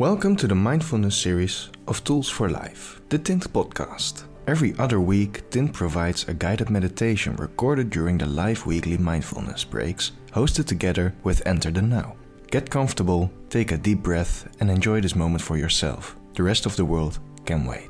Welcome to the mindfulness series of Tools for Life, the Tint podcast. Every other week, Tint provides a guided meditation recorded during the live weekly mindfulness breaks, hosted together with Enter the Now. Get comfortable, take a deep breath, and enjoy this moment for yourself. The rest of the world can wait.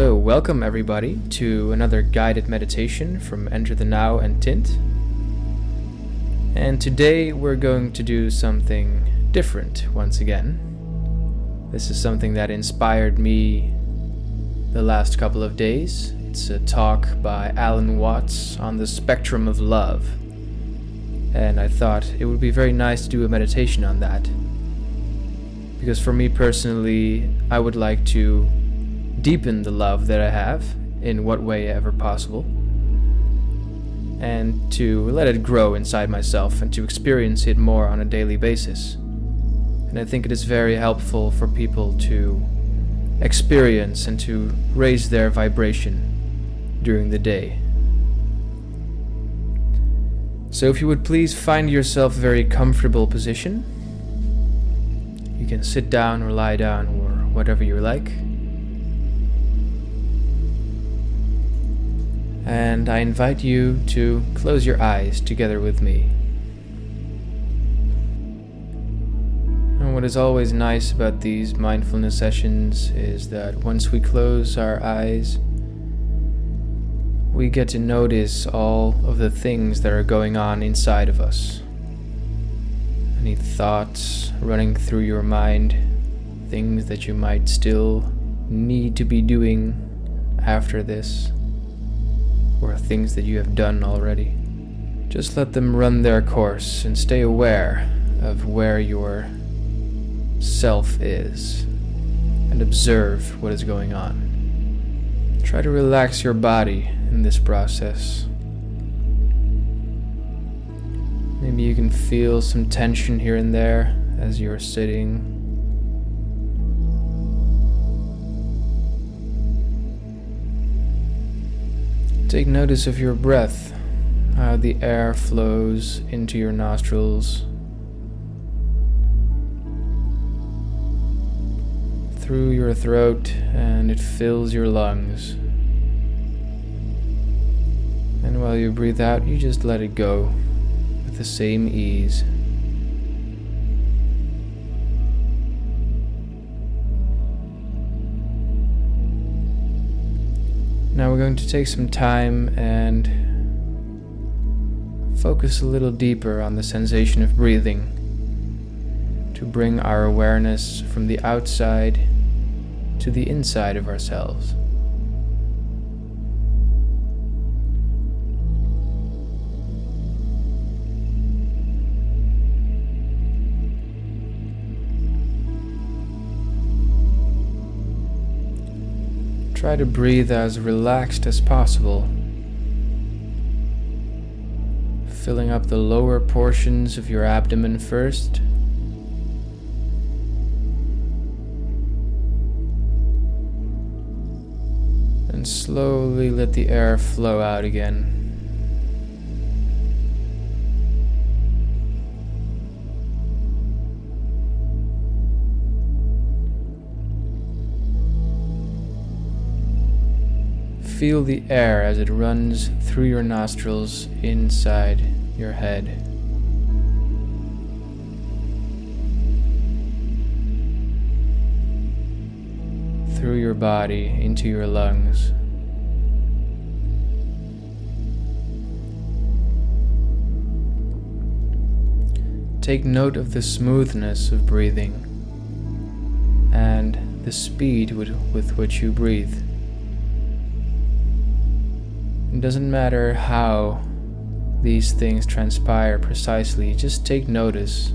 So, welcome everybody to another guided meditation from Enter the Now and Tint. And today we're going to do something different once again. This is something that inspired me the last couple of days. It's a talk by Alan Watts on the spectrum of love. And I thought it would be very nice to do a meditation on that. Because for me personally, I would like to deepen the love that I have in what way ever possible, and to let it grow inside myself and to experience it more on a daily basis. And I think it is very helpful for people to experience and to raise their vibration during the day. So, if you would please find yourself a very comfortable position, you can sit down or lie down or whatever you like. And I invite you to close your eyes together with me. And what is always nice about these mindfulness sessions is that once we close our eyes, we get to notice all of the things that are going on inside of us. Any thoughts running through your mind, things that you might still need to be doing after this or things that you have done already. Just let them run their course and stay aware of where your self is and observe what is going on. Try to relax your body in this process. Maybe you can feel some tension here and there as you're sitting Take notice of your breath, how the air flows into your nostrils, through your throat, and it fills your lungs. And while you breathe out, you just let it go with the same ease. Now we're going to take some time and focus a little deeper on the sensation of breathing to bring our awareness from the outside to the inside of ourselves. Try to breathe as relaxed as possible, filling up the lower portions of your abdomen first. And slowly let the air flow out again. Feel the air as it runs through your nostrils inside your head. Through your body into your lungs. Take note of the smoothness of breathing and the speed with, with which you breathe. It doesn't matter how these things transpire precisely, just take notice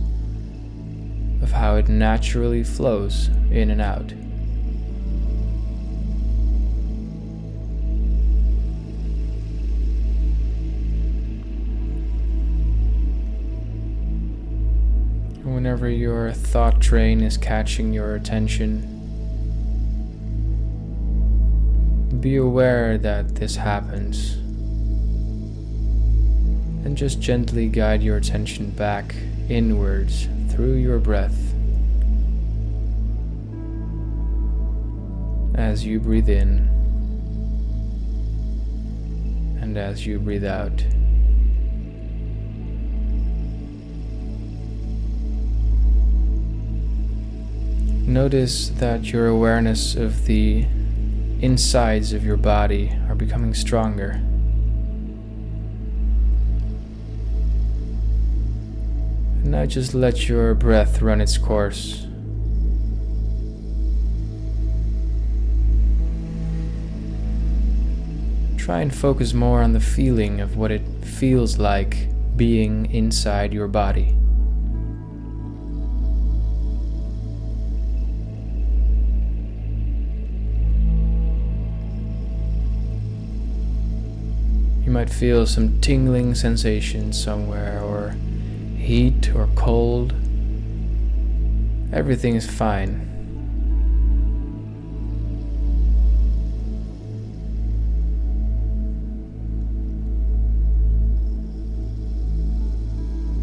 of how it naturally flows in and out. Whenever your thought train is catching your attention, be aware that this happens. And just gently guide your attention back inwards through your breath. As you breathe in. And as you breathe out. Notice that your awareness of the insides of your body are becoming stronger. And now just let your breath run its course. Try and focus more on the feeling of what it feels like being inside your body. Might feel some tingling sensation somewhere or heat or cold. Everything is fine.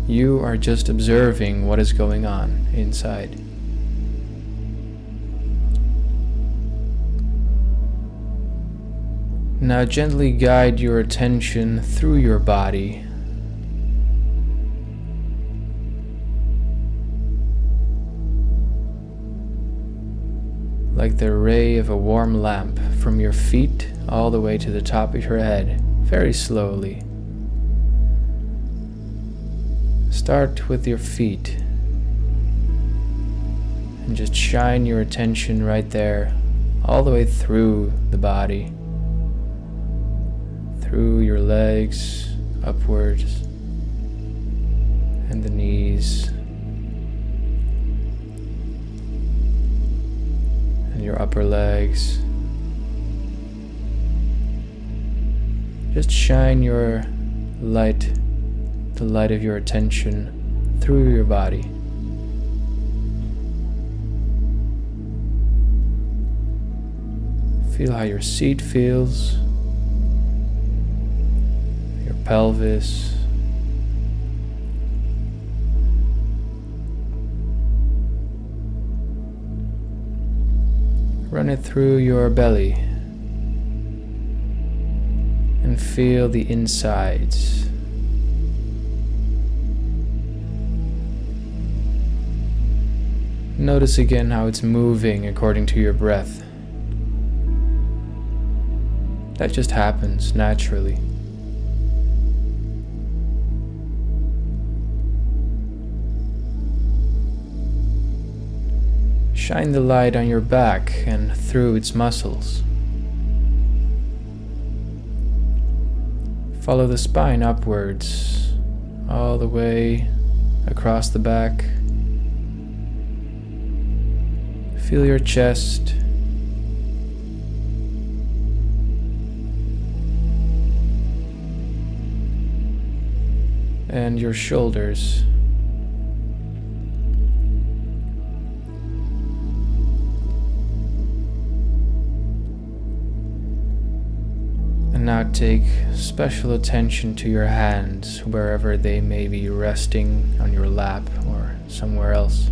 You are just observing what is going on inside. Now gently guide your attention through your body. Like the ray of a warm lamp from your feet all the way to the top of your head, very slowly. Start with your feet and just shine your attention right there, all the way through the body through your legs, upwards, and the knees, and your upper legs. Just shine your light, the light of your attention, through your body. Feel how your seat feels pelvis. Run it through your belly and feel the insides. Notice again how it's moving according to your breath. That just happens naturally. Shine the light on your back and through its muscles. Follow the spine upwards, all the way across the back. Feel your chest. And your shoulders. Now take special attention to your hands wherever they may be resting on your lap or somewhere else.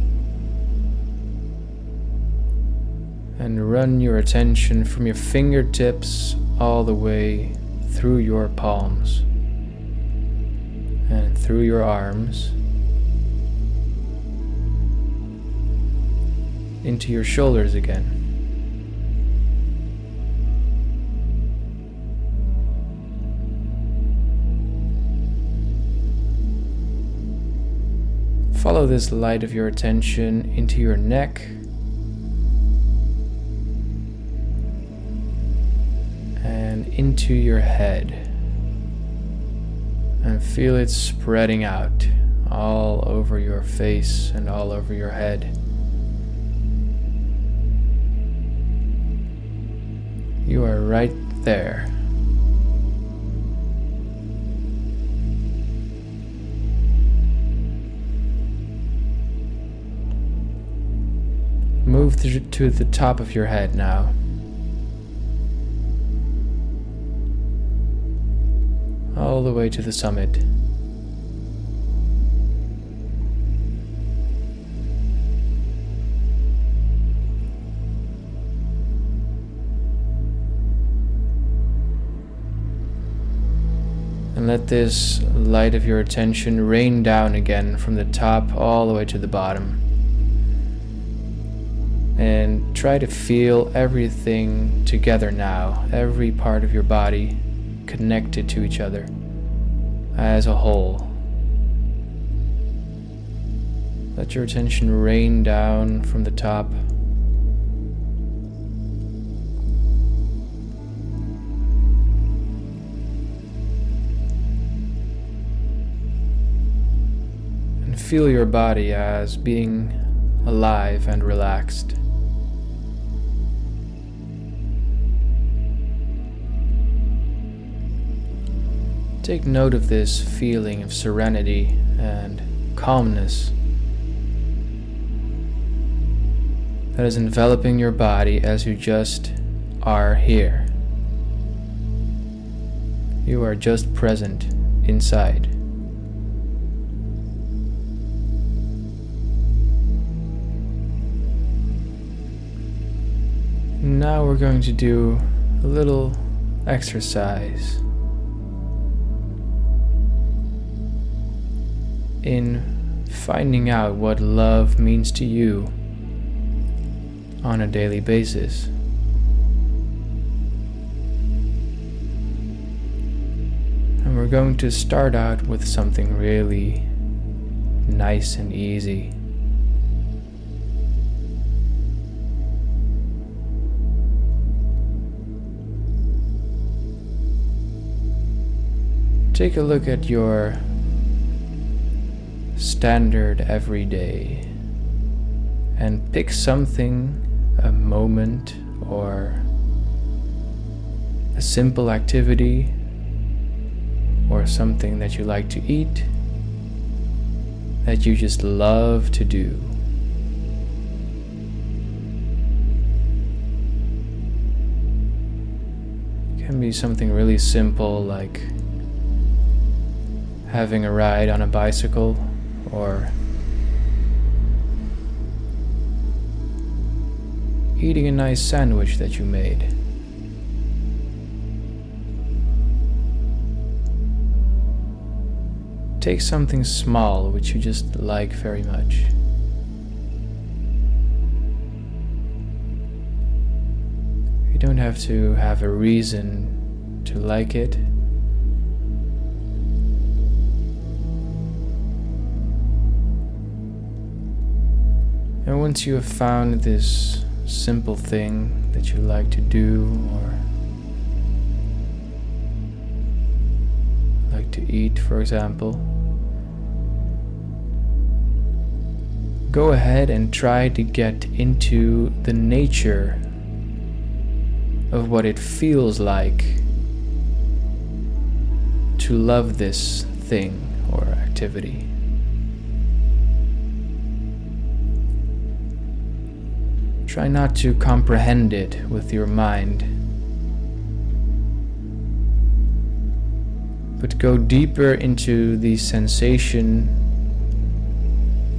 And run your attention from your fingertips all the way through your palms and through your arms into your shoulders again. Follow this light of your attention into your neck. And into your head. And feel it spreading out all over your face and all over your head. You are right there. Move to the top of your head now. All the way to the summit. And let this light of your attention rain down again from the top all the way to the bottom. And try to feel everything together now, every part of your body connected to each other as a whole. Let your attention rain down from the top and feel your body as being alive and relaxed. Take note of this feeling of serenity and calmness that is enveloping your body as you just are here. You are just present inside. Now we're going to do a little exercise in finding out what love means to you on a daily basis. And we're going to start out with something really nice and easy. Take a look at your standard everyday and pick something, a moment, or a simple activity, or something that you like to eat that you just love to do. Can be something really simple like having a ride on a bicycle or eating a nice sandwich that you made. Take something small which you just like very much. You don't have to have a reason to like it. And once you have found this simple thing that you like to do or like to eat, for example, go ahead and try to get into the nature of what it feels like to love this thing or activity. Try not to comprehend it with your mind, but go deeper into the sensation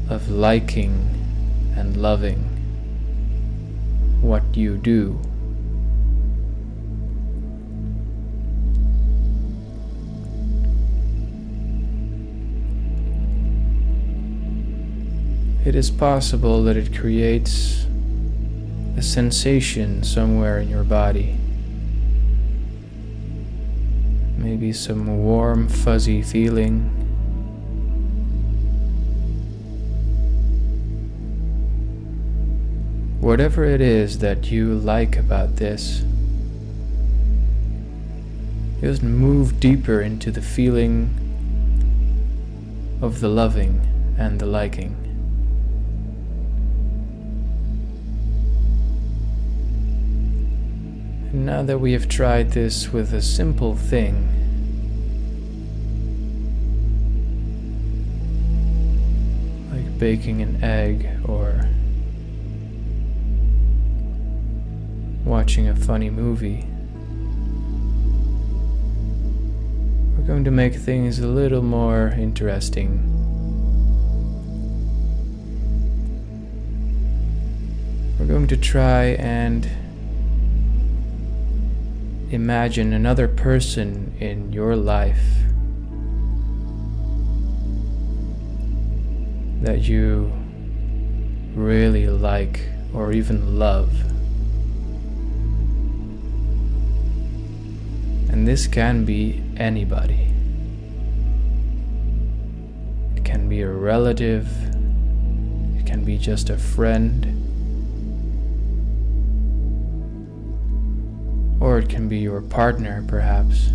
of liking and loving what you do. It is possible that it creates a sensation somewhere in your body. Maybe some warm, fuzzy feeling. Whatever it is that you like about this, just move deeper into the feeling of the loving and the liking. Now that we have tried this with a simple thing, like baking an egg or watching a funny movie. We're going to make things a little more interesting. We're going to try and imagine another person in your life that you really like or even love. And this can be anybody. It can be a relative, it can be just a friend, can be your partner, perhaps.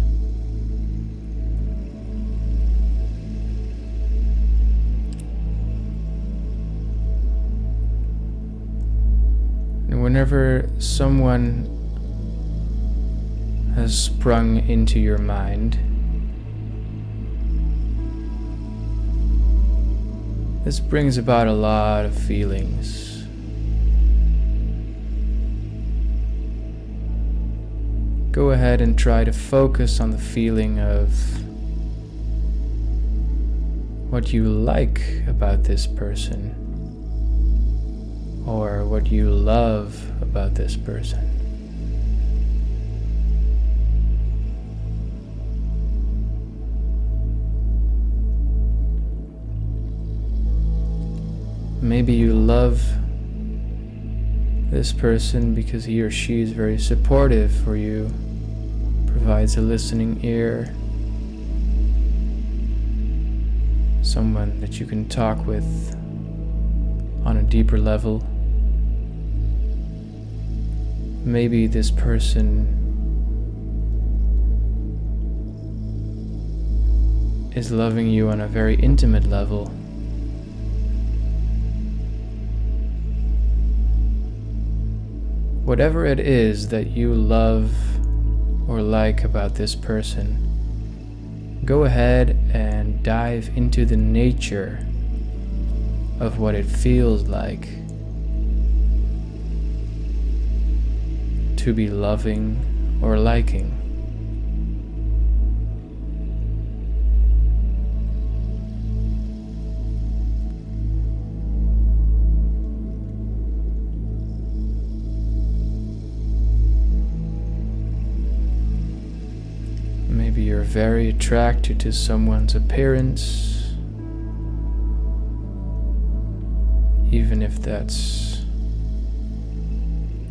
And whenever someone has sprung into your mind, this brings about a lot of feelings. Go ahead and try to focus on the feeling of what you like about this person or what you love about this person. Maybe you love this person because he or she is very supportive for you, provides a listening ear, someone that you can talk with on a deeper level. Maybe this person is loving you on a very intimate level. Whatever it is that you love or like about this person, go ahead and dive into the nature of what it feels like to be loving or liking. Maybe you're very attracted to someone's appearance, even if that's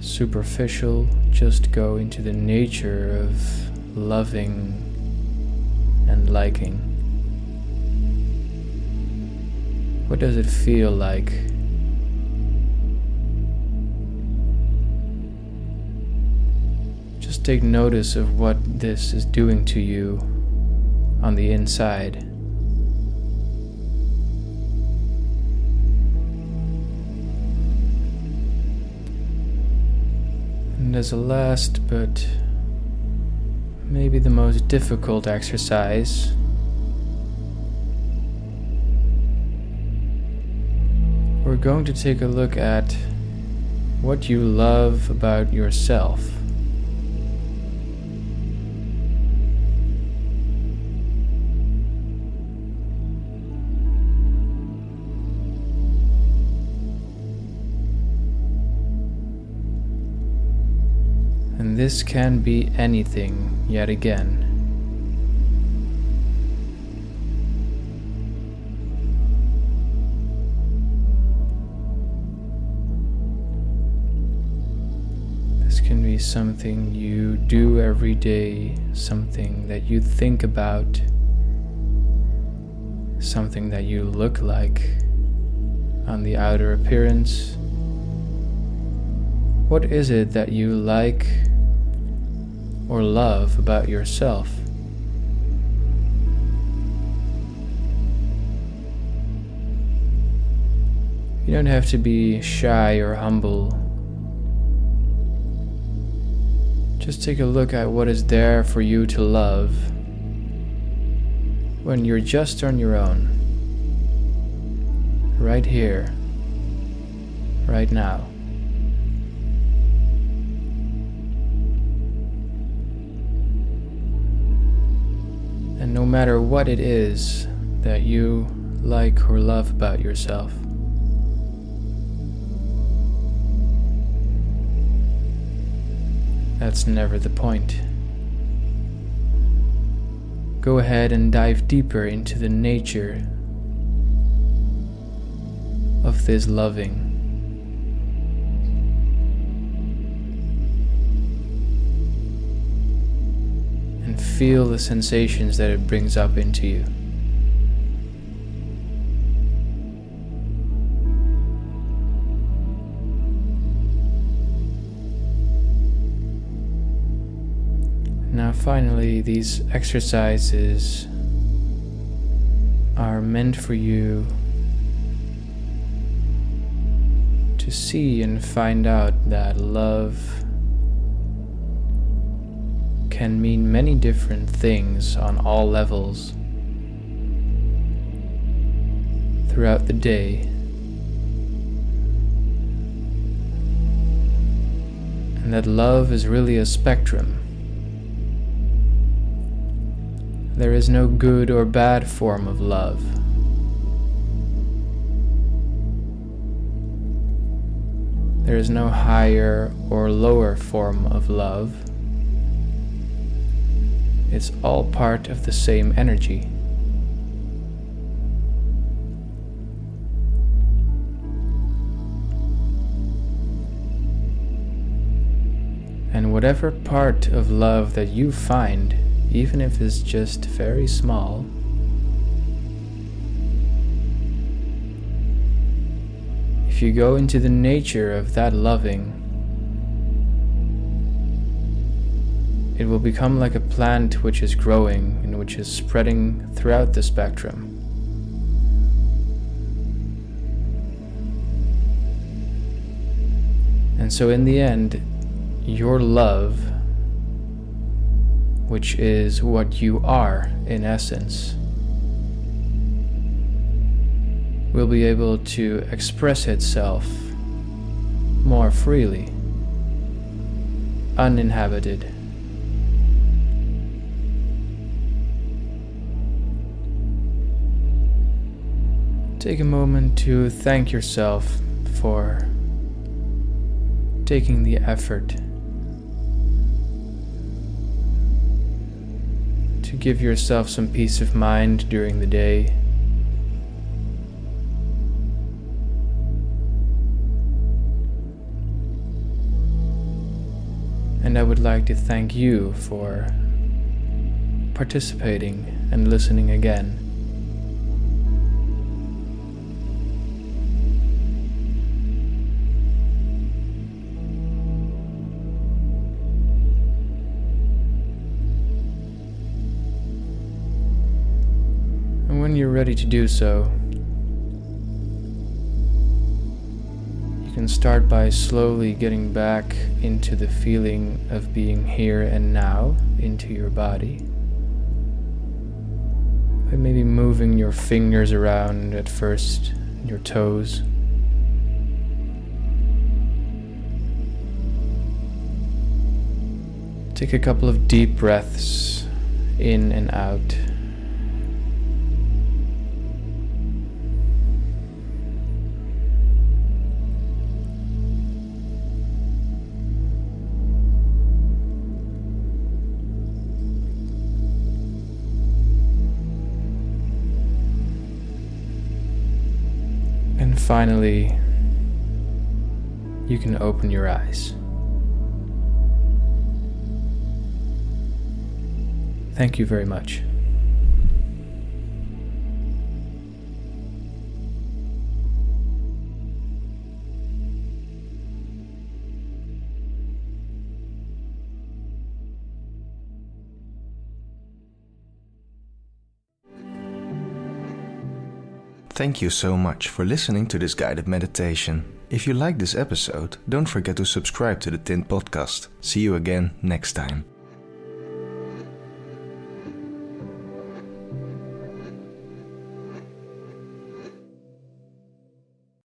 superficial, just go into the nature of loving and liking. What does it feel like? Take notice of what this is doing to you on the inside. And as a last but maybe the most difficult exercise, we're going to take a look at what you love about yourself. And this can be anything yet again. This can be something you do every day, something that you think about, something that you look like on the outer appearance. What is it that you like or love about yourself? You don't have to be shy or humble. Just take a look at what is there for you to love when you're just on your own. Right here, right now. Matter what it is that you like or love about yourself. That's never the point. Go ahead and dive deeper into the nature of this loving. And feel the sensations that it brings up into you. Now, finally, these exercises are meant for you to see and find out that love can mean many different things on all levels throughout the day. And that love is really a spectrum. There is no good or bad form of love. There is no higher or lower form of love. It's all part of the same energy. And whatever part of love that you find even if it's just very small. If you go into the nature of that loving, it will become like a plant which is growing and which is spreading throughout the spectrum. And so, in the end, your love which is what you are in essence, will be able to express itself more freely, uninhabited. Take a moment to thank yourself for taking the effort to give yourself some peace of mind during the day. And I would like to thank you for participating and listening again. When you're ready to do so, you can start by slowly getting back into the feeling of being here and now into your body. By maybe moving your fingers around at first, your toes. Take a couple of deep breaths in and out. And finally, you can open your eyes. Thank you very much. Thank you so much for listening to this guided meditation. If you like this episode, don't forget to subscribe to the Tint Podcast. See you again next time.